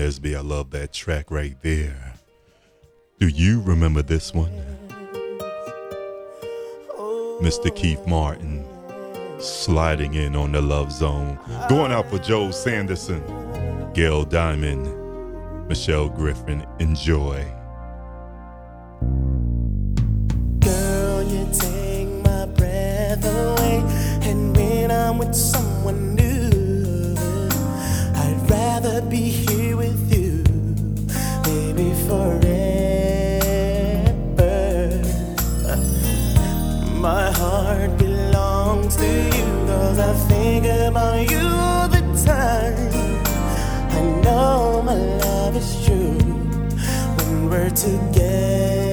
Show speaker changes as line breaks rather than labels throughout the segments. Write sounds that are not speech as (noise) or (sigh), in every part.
Nesby. I love that track right there. Do you remember this one? Mr. Keith Martin sliding in on the love zone. Going out for Joe Sanderson, Gail Diamond, Michelle Griffin. Enjoy.
Girl, you take my breath away. And when I'm with someone, Cause I think about you all the time. I know my love is true when we're together.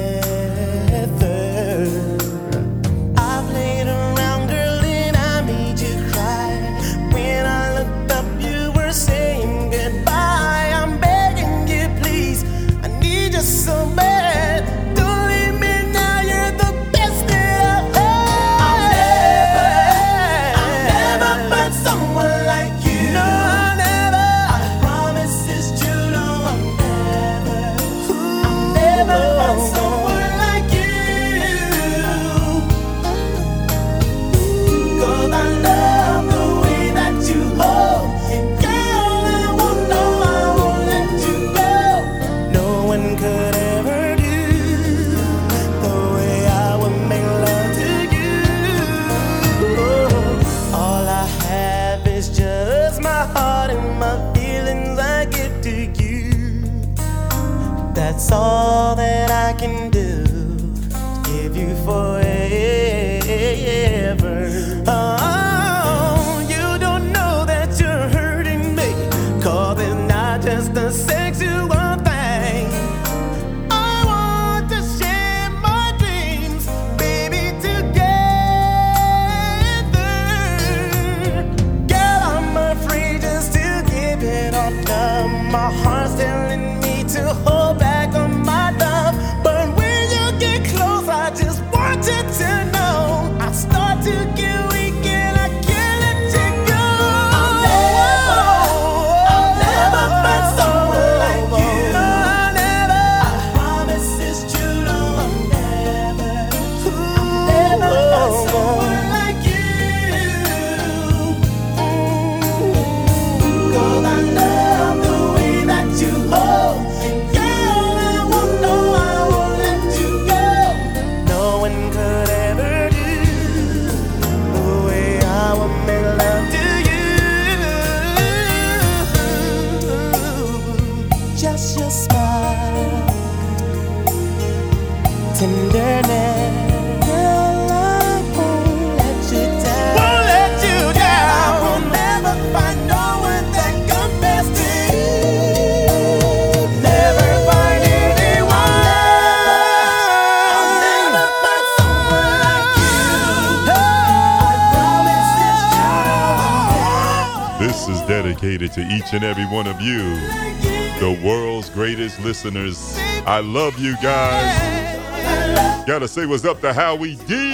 listeners. I love you guys. Gotta say what's up to Howie D.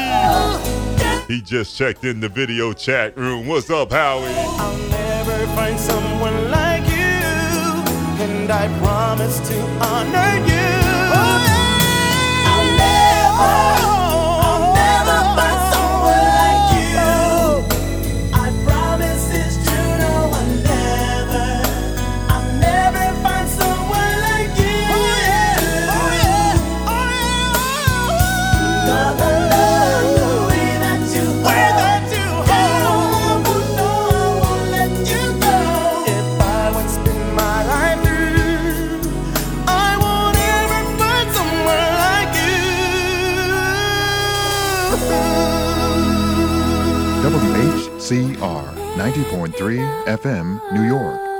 He just checked in the video chat room. What's up, Howie?
I'll never find someone like you, and I promise to honor you. Oh,
90.3 FM, New York.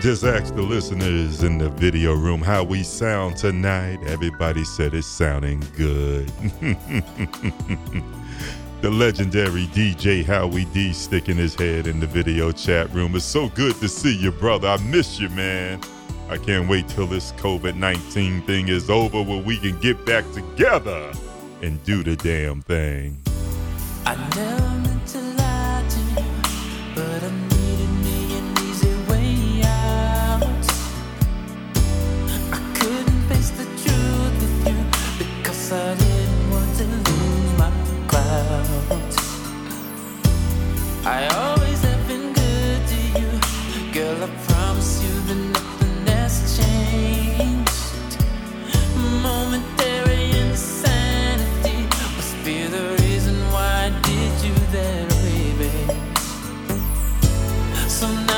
just asked the listeners in the video room how we sound tonight. Everybody said it's sounding good. (laughs) the legendary DJ Howie D sticking his head in the video chat room. It's so good to see you, brother. I miss you, man. I can't wait till this COVID 19 thing is over where we can get back together and do the damn thing.
I never meant to so now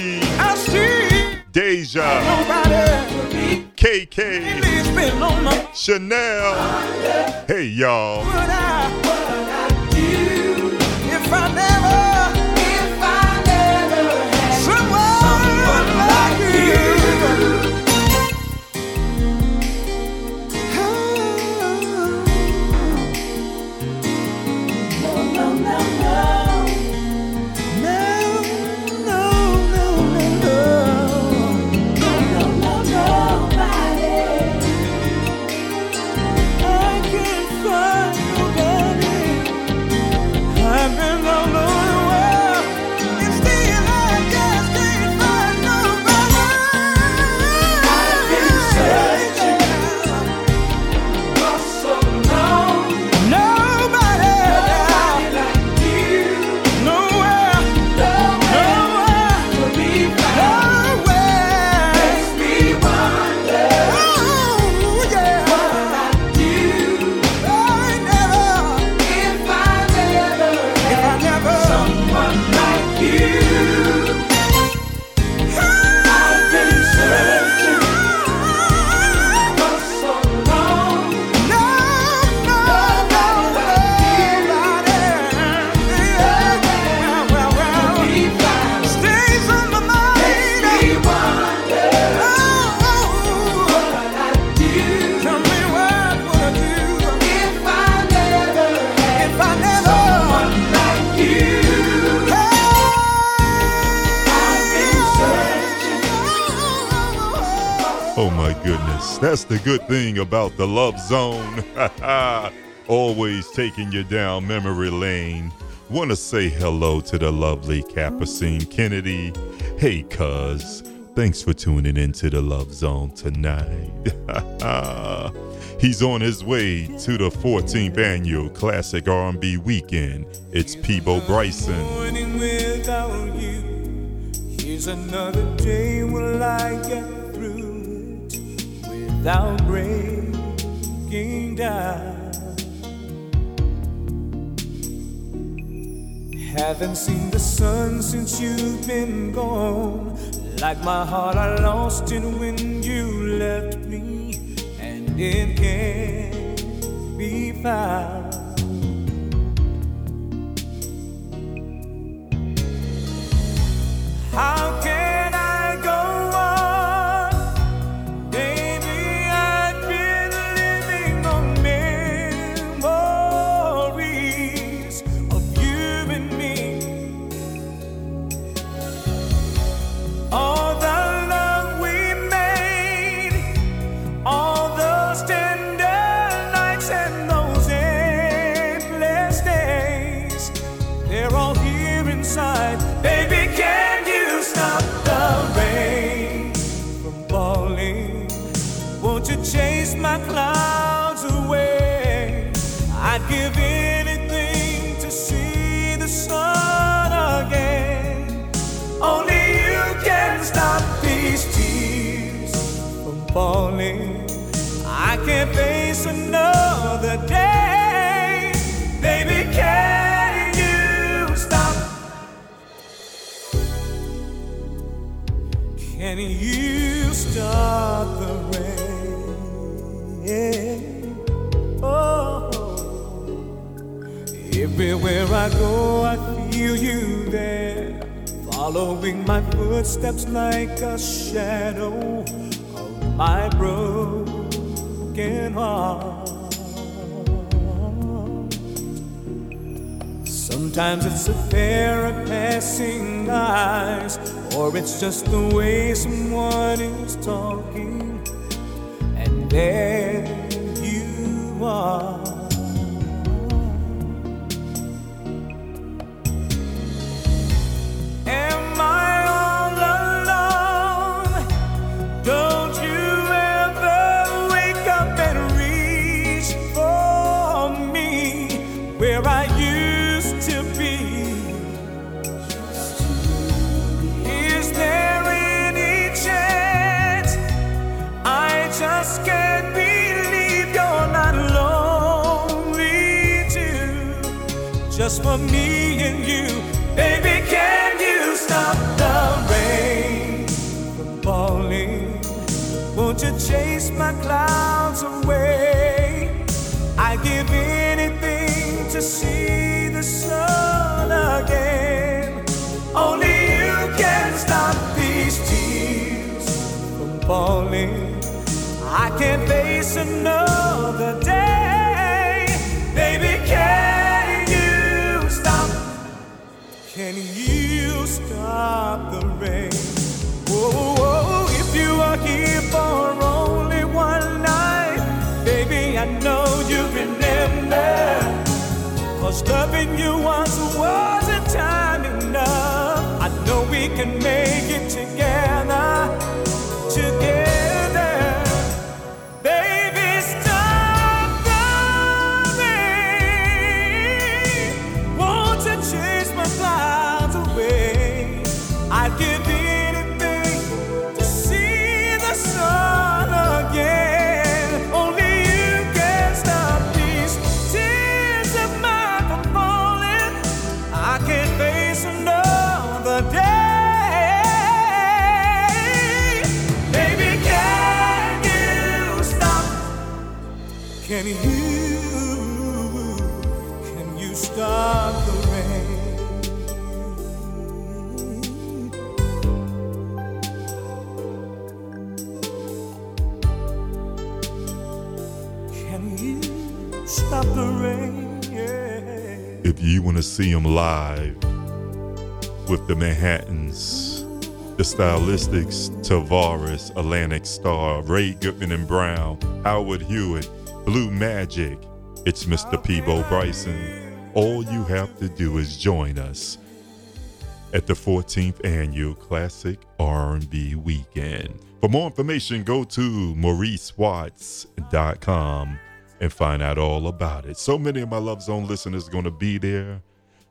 Deja, KK, Chanel. Hey, y'all. good thing about the Love Zone. (laughs) Always taking you down memory lane. Want to say hello to the lovely Capucine Kennedy. Hey, cuz. Thanks for tuning into the Love Zone tonight. (laughs) He's on his way to the 14th annual Classic R&B Weekend. It's Peabo Bryson
without breaking down.
Haven't seen the sun since you've been gone. Like my heart, I lost it when you left me, and it can't be found. How can my clouds away? I'd give anything to see the sun again. Only you can stop these tears from falling. I can't face another day. Baby, can you stop? Can you stop the rain? Oh. Everywhere I go, I feel you there, following my footsteps like a shadow of my broken heart. Sometimes it's a pair of passing eyes, or it's just the way someone is talking, there you are. Just for me and you. Baby, can you stop the rain from falling? Won't you chase my clouds away? I give anything to see the sun again. Only you can stop these tears from falling. I can't face another Can you stop the rain? Whoa, whoa, if you are here for only one night, baby, I know you remember. Cause loving you once wasn't time enough. I know we can make it together,
want to see them live with the Manhattans, the Stylistics, Tavares, Atlantic Starr, Ray Goodman and Brown, Howard Hewitt, Blue Magic, it's Mr. Peabo Bryson. All you have to do is join us at the 14th annual Classic R&B Weekend. For more information, go to mauricewatts.com and find out all about it. So many of my Love Zone listeners are going to be there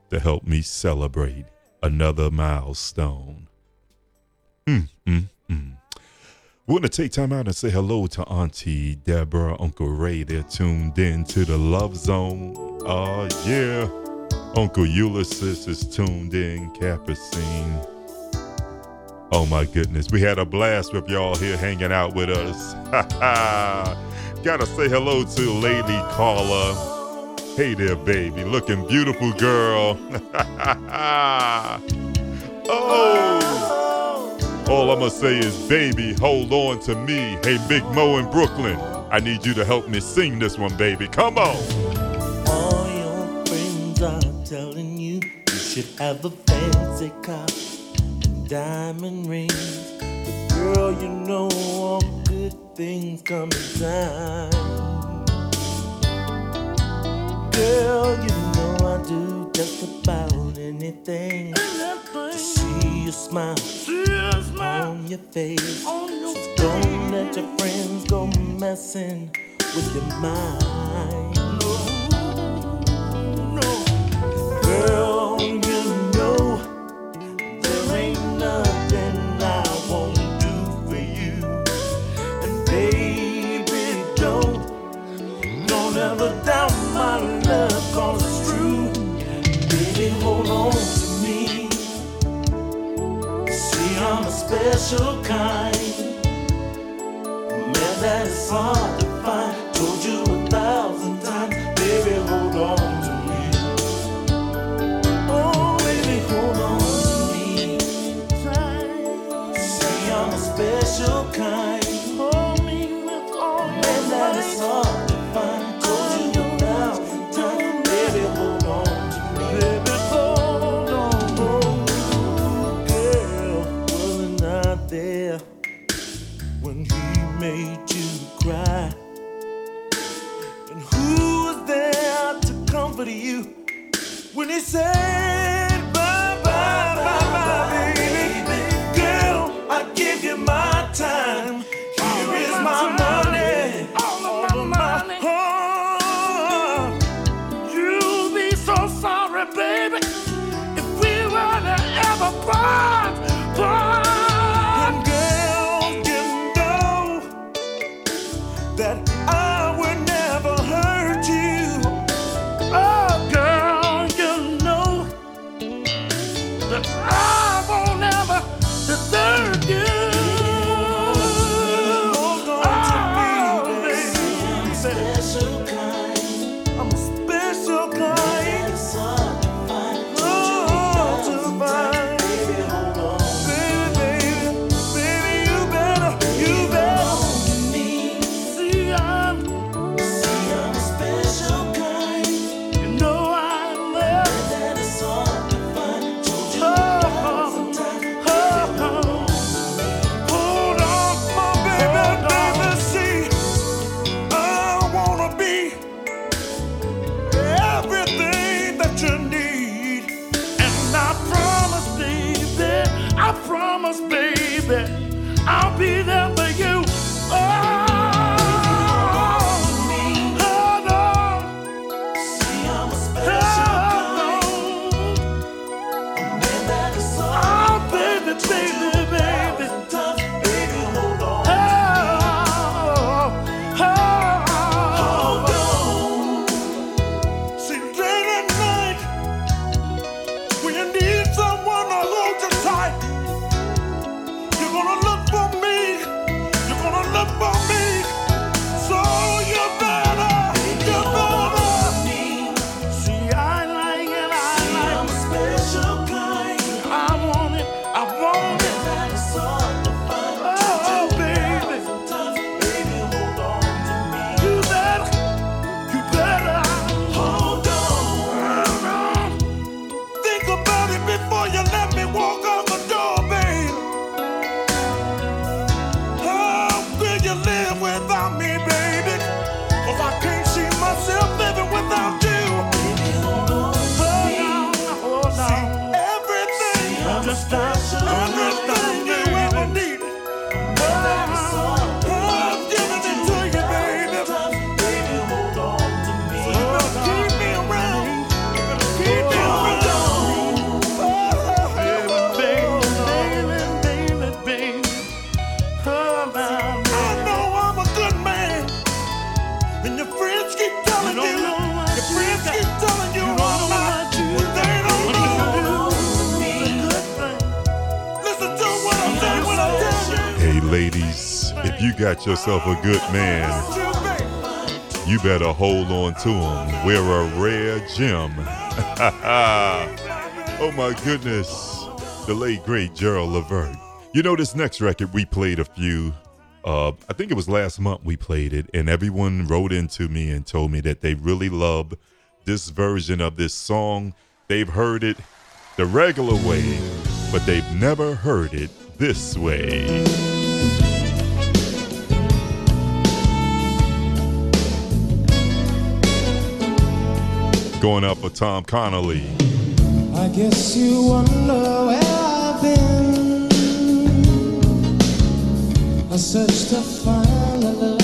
to help me celebrate another milestone. Mm, mm, mm. We're going to take time out and say hello to Auntie Deborah, Uncle Ray. They're tuned in to the Love Zone. Oh, uh, yeah. Uncle Ulysses is tuned in, Capucine. Oh, my goodness. We had a blast with y'all here hanging out with us. (laughs) Ha ha. Gotta say hello to Lady Carla. Hey there, baby. Looking beautiful, girl. (laughs) oh. All I'ma say is, baby, hold on to me. Hey, Big Mo in Brooklyn. I need you to help me sing this one, baby. Come on.
All your friends are telling you you should have a fancy car and diamond rings. The girl you know things come in time. Girl, you know I do just about anything. To see you smile, see you smile. on your face. On your so don't let your friends go messing with your mind. No, no, girl. my it's true. Baby, hold on to me. See, I'm a special kind. Man, that is hard
got yourself a good man, you better hold on to him. We're a rare gem. (laughs) oh my goodness. The late great Gerald Levert. You know, this next record we played a few. Uh, I think it was last month we played it, and everyone wrote into me and told me that they really love this version of this song. They've heard it the regular way, but they've never heard it this way. going up for Tom Connolly.
I guess you wonder where I've been. I searched to find a love.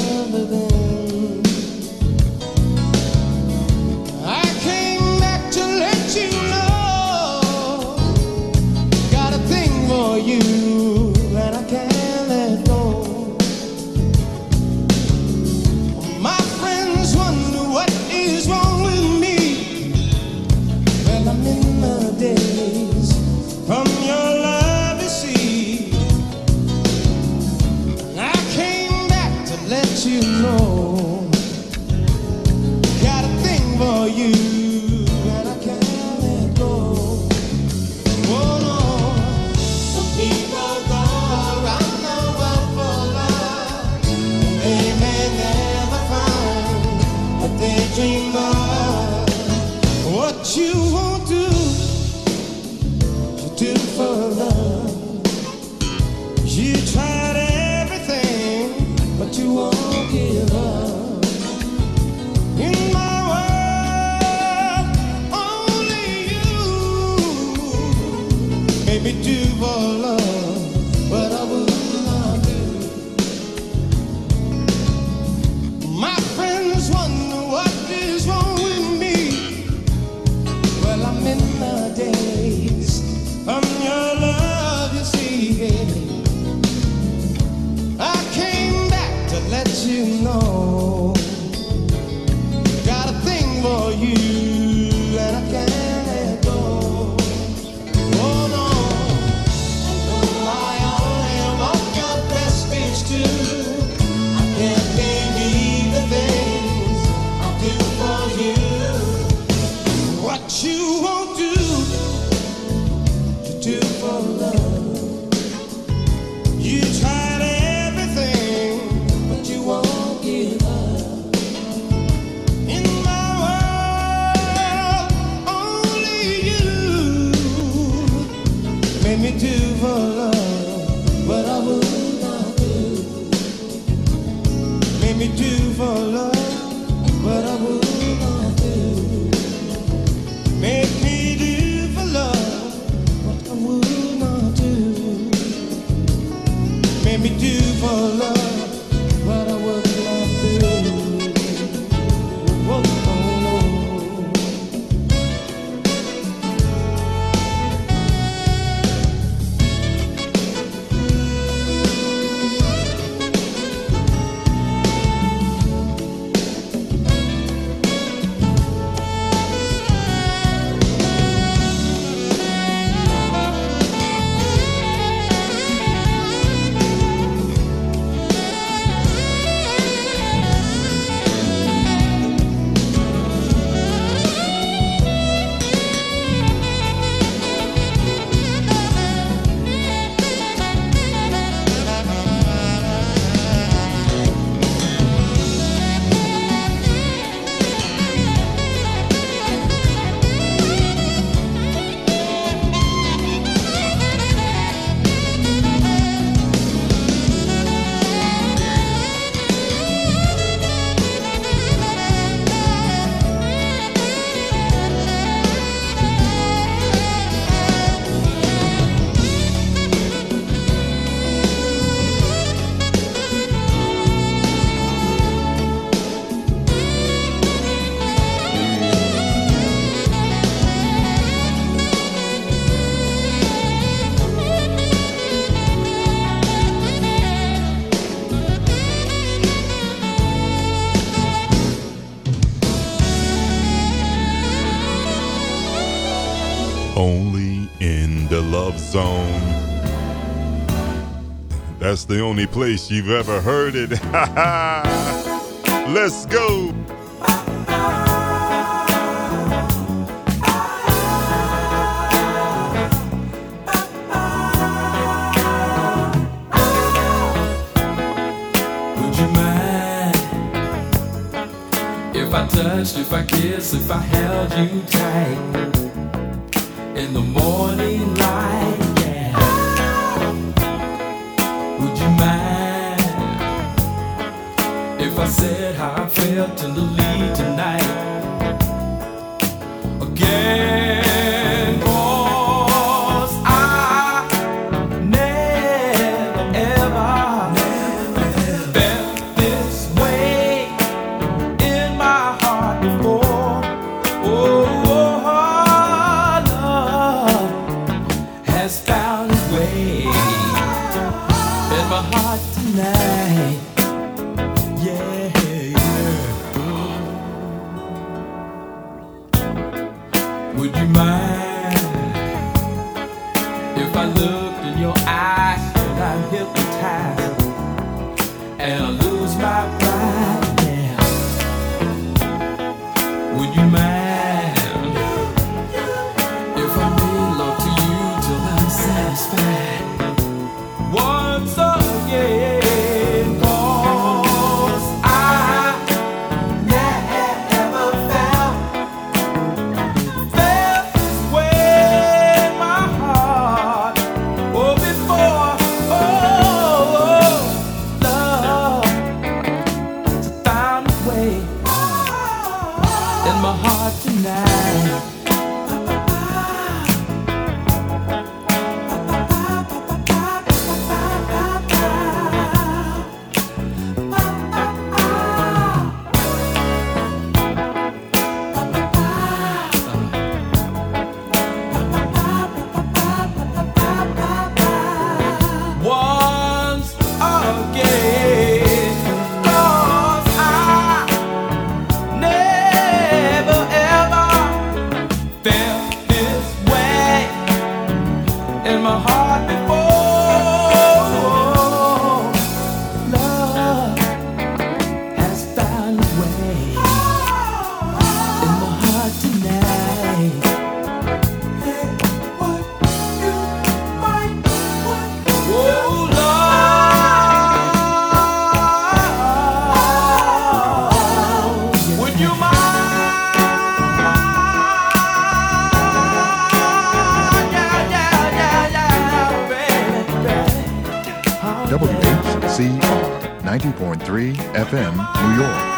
the only place you've ever heard it. (laughs) Let's go.
if I touched, if I kissed, if I held you tight.
93 FM, New York.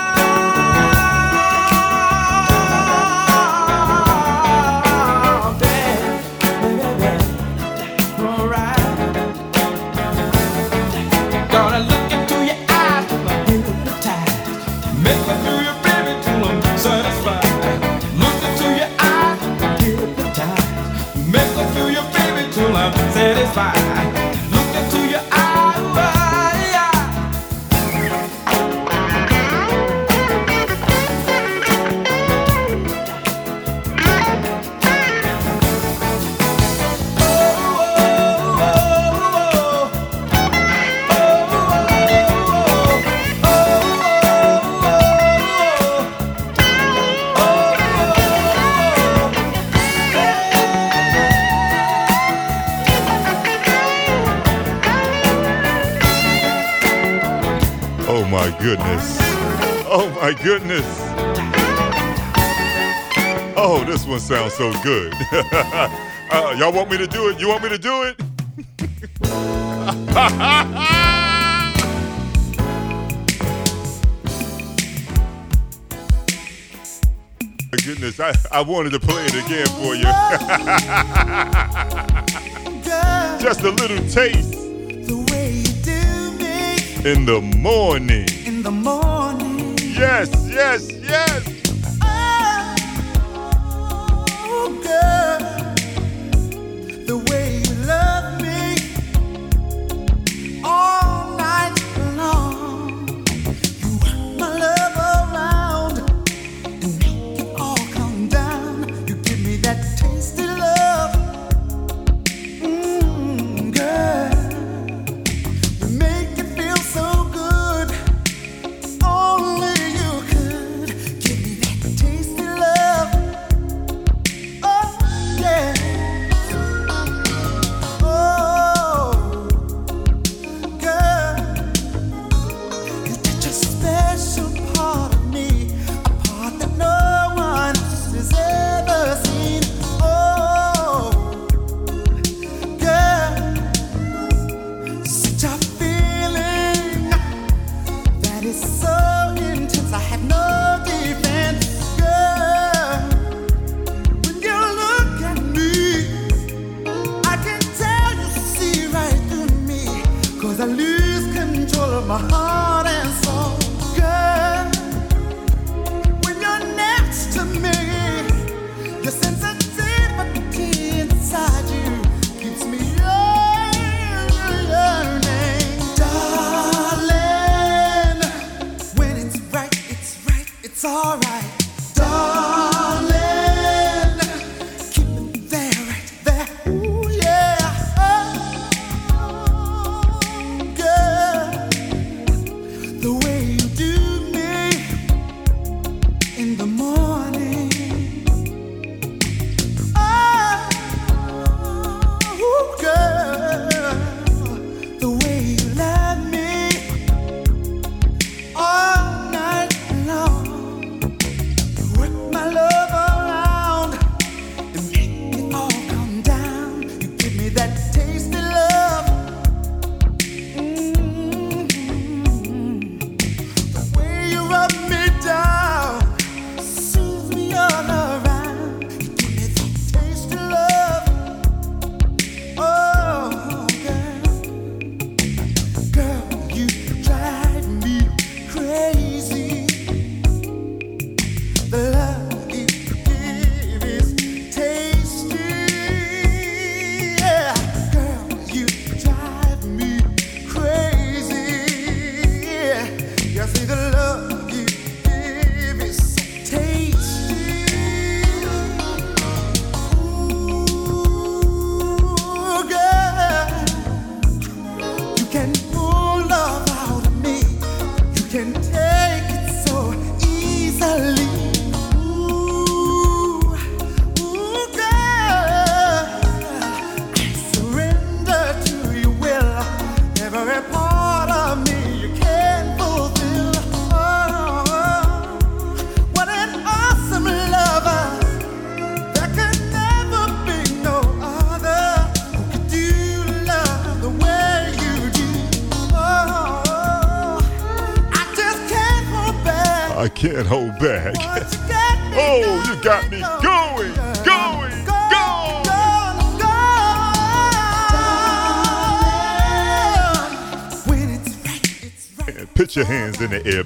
sounds so good. (laughs) uh, y'all want me to do it? You want me to do it? My (laughs) goodness, I, I wanted to play it again for you. (laughs) Just a little taste. In the morning.
In the morning.
Yes, yes,
in the air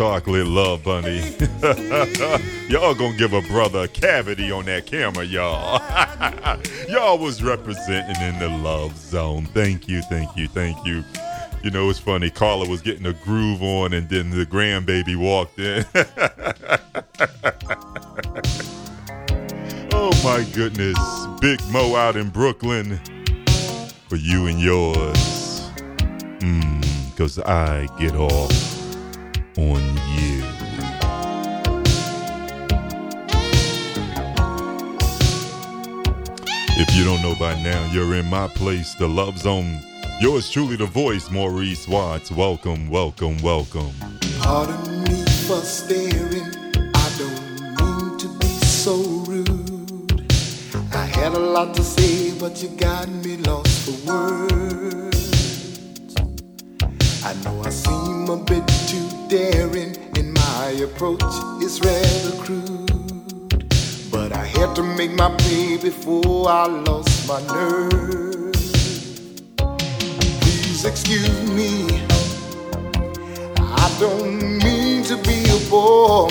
chocolate love bunny. (laughs) y'all gonna give a brother a cavity on that camera, y'all. (laughs) y'all was representing in the love zone. Thank you, thank you, thank you. You know, it's funny. Carla was getting a groove on, and then the grandbaby walked in. (laughs) oh my goodness. Big Mo out in Brooklyn for you and yours. Mmm, cause I get off on you. If you don't know by now, you're in my place, the Love Zone. Yours truly, the voice, Maurice Watts. Welcome, welcome, welcome.
Pardon me for staring. I don't mean to be so rude. I had a lot to say, but you got me lost for words. I know I seem a bit daring, and my approach is rather crude. But I had to make my play before I lost my nerve. Please excuse me. I don't mean to be a bore,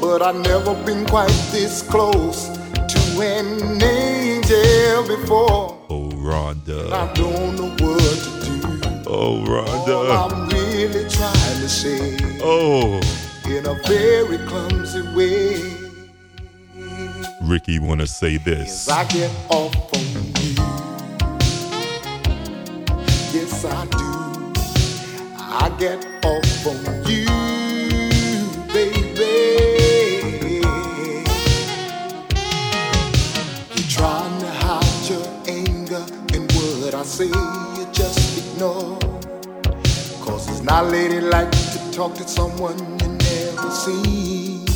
but I've never been quite this close to an angel before.
Oh, Rhonda.
I don't know what to do.
Oh, Rhonda.
Really trying to say
Oh,
in a very clumsy way
Ricky wanna say
is
this.
I get off on you. Yes, I do. I get off on you, It's not ladylike to talk to someone you never seen.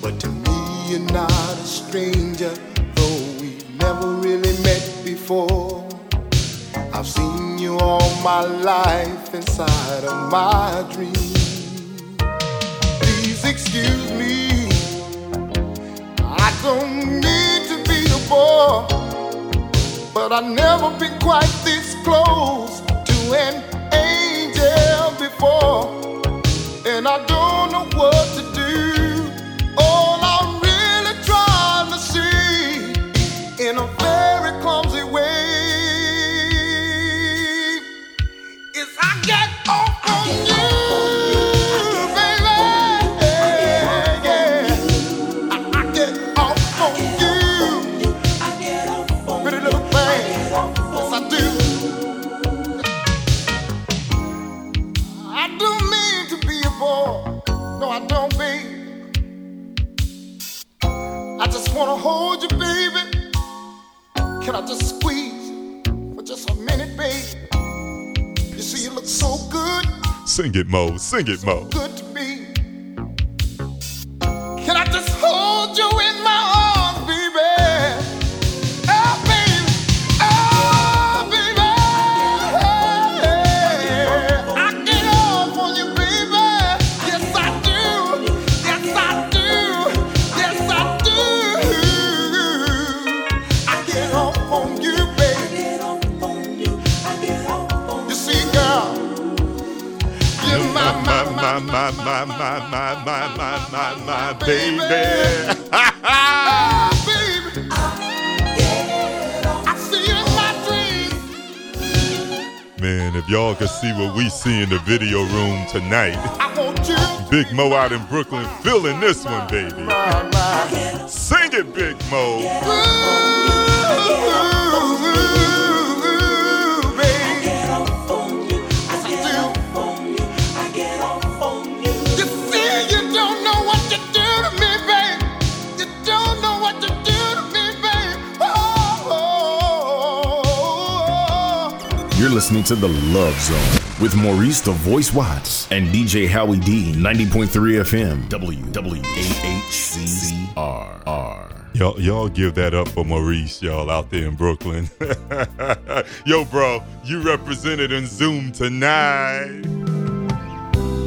But to me, you're not a stranger, though we've never really met before. I've seen you all my life inside of my dreams. Please excuse me. I don't need to be a bore, but I've never been quite this close an angel before, and I don't know what to
Sing it, Mo. Sing it, Mo.
See
what we see in the video room tonight. Big Mo out in Brooklyn feeling this one, baby. Sing it, Big Mo.
Listening to The Love Zone with Maurice the Voice Watts and DJ Howie D, 90.3 FM, WWAHCR.
Y'all, y'all give that up for Maurice, y'all out there in Brooklyn. (laughs) Yo, bro, you represented in Zoom tonight.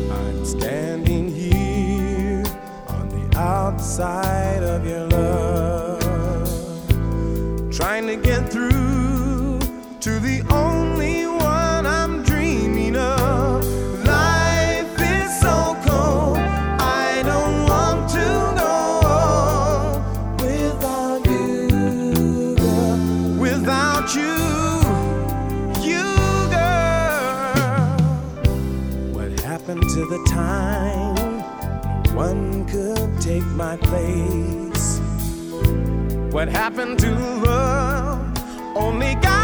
I'm standing here on the outside of your love, trying to get through to the only one could take my place? What happened to love only God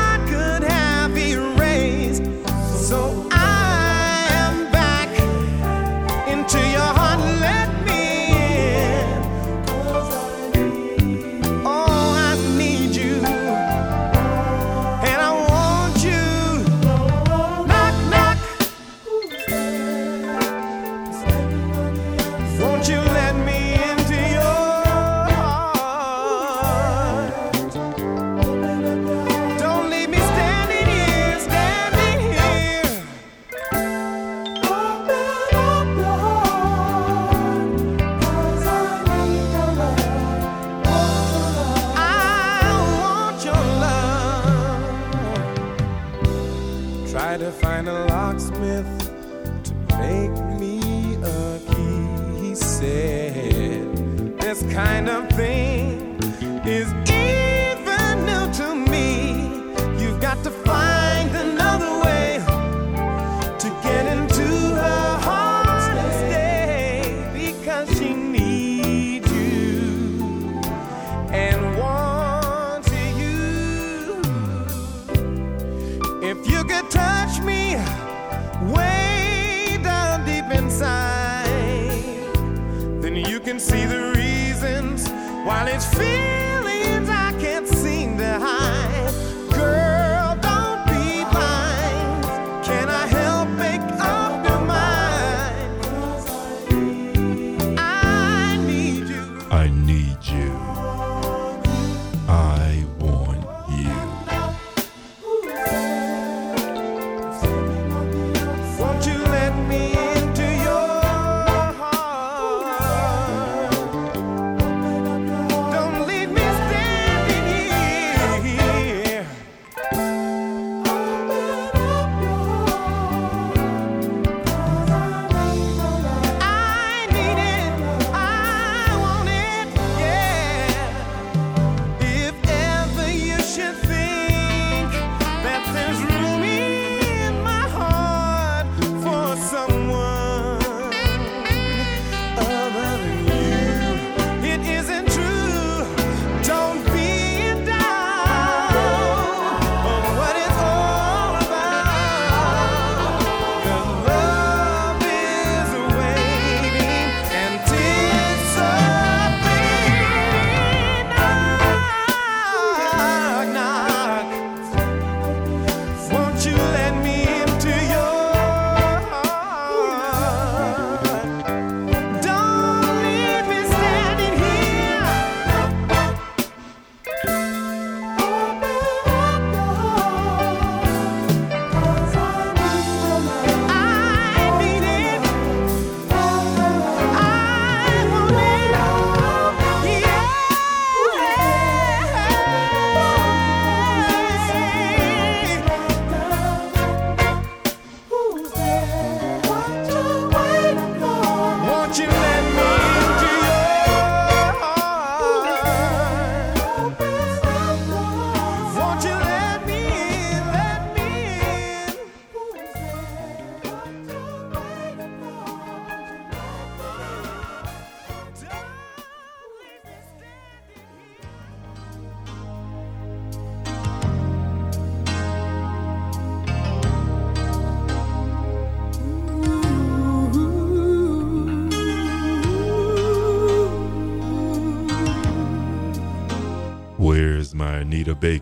it's
feeling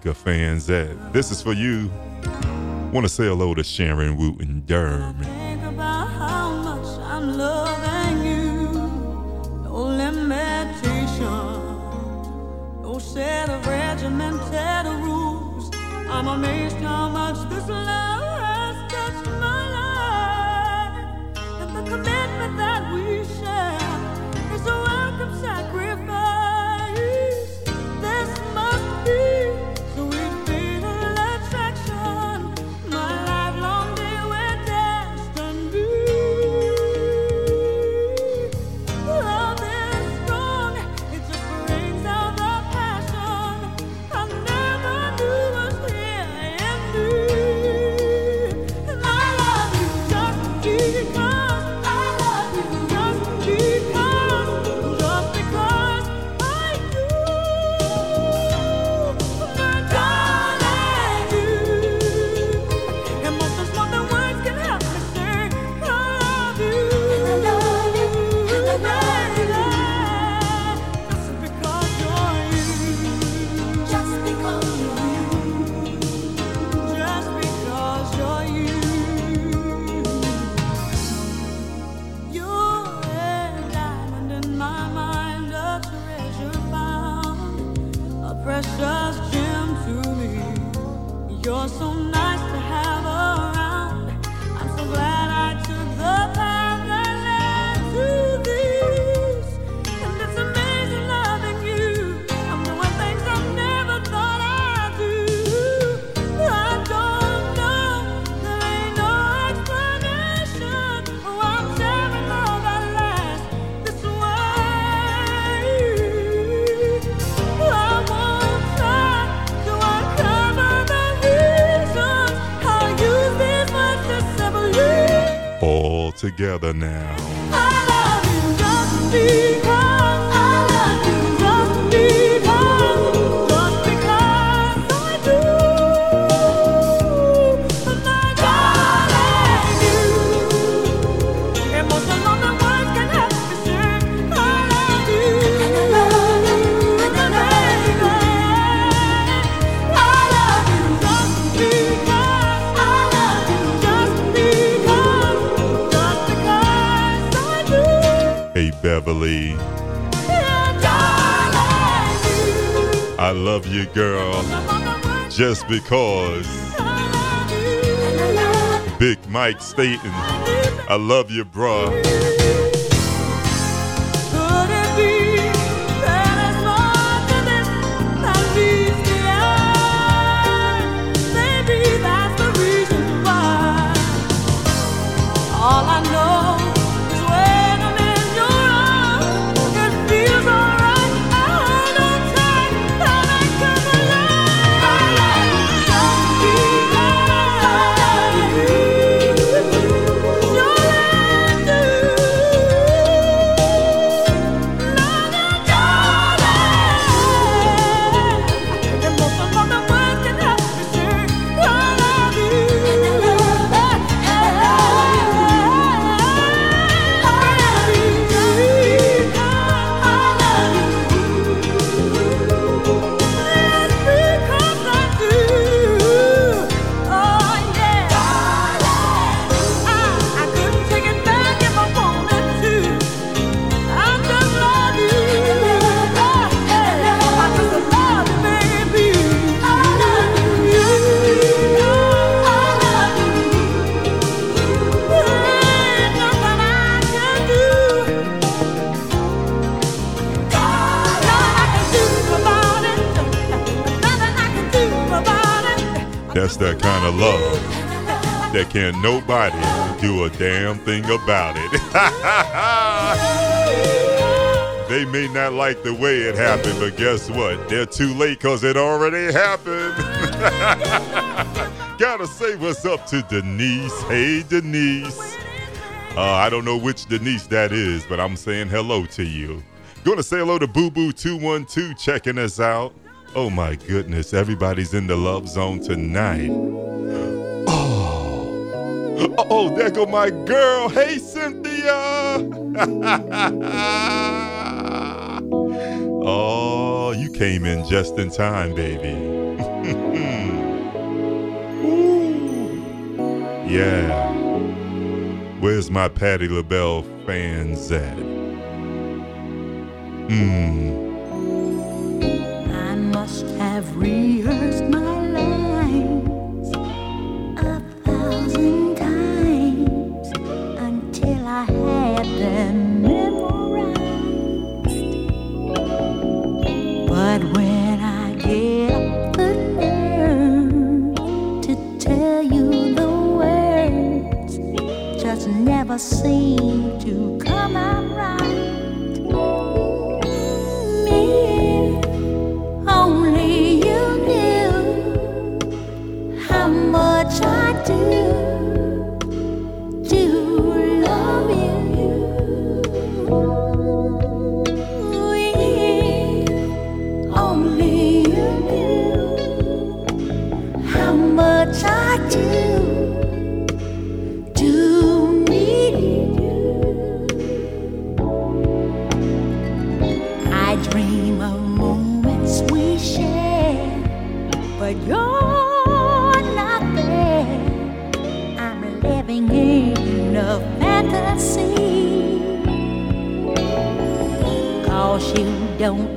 Jamaica fans at. This is for you. Want to say hello to Sharon Wooten
Derman. so nice.
together now.
I love you,
girl, just because. Big Mike Staten, I love you, bruh. Can nobody do a damn thing about it? (laughs) they may not like the way it happened, but guess what? They're too late because it already happened. (laughs) Gotta say what's up to Denise. Hey, Denise. Uh, I don't know which Denise that is, but I'm saying hello to you. Gonna say hello to Boo Boo 212 checking us out. Oh my goodness, everybody's in the love zone tonight. Oh, there go my girl. Hey, Cynthia. (laughs) oh, you came in just in time, baby. (laughs) Yeah. Where's my Patti LaBelle fans at? Mmm.
I must have real never seem to come out you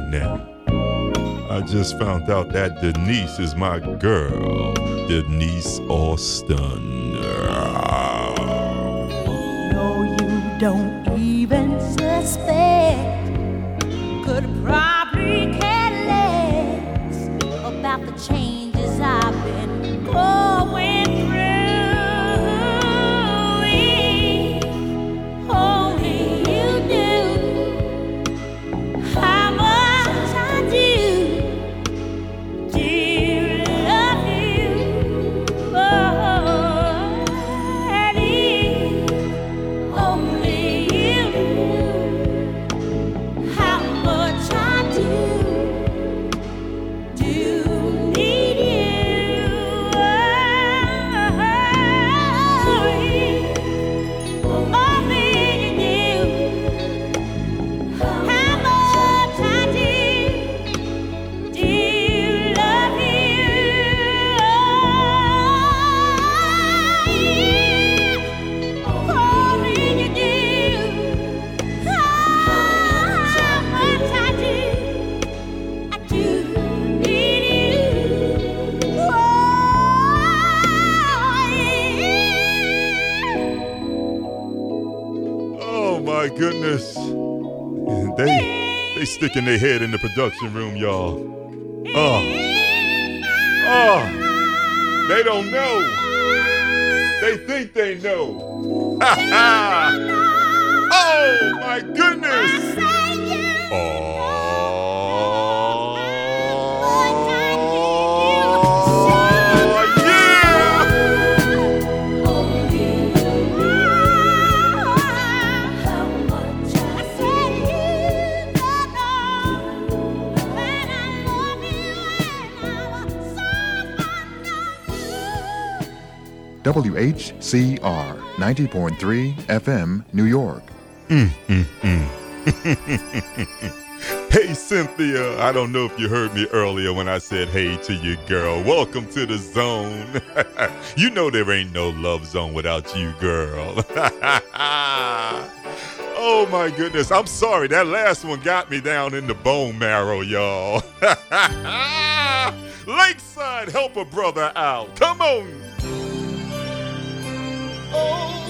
now. I just found out that Denise is my girl, Denise Austin.
No, you don't
they their head in the production room, y'all. Oh. Oh. They don't know. They think they know. Ha (laughs) ha. Oh
WHCR 90.3 FM, New York. (laughs)
Hey, Cynthia, I don't know if you heard me earlier when I said hey to you, girl. Welcome to the zone. (laughs) you know there ain't no love zone without you, girl. (laughs) oh, my goodness. I'm sorry. That last one got me down in the bone marrow, y'all. Lakeside, help a brother out. Come on.
Oh,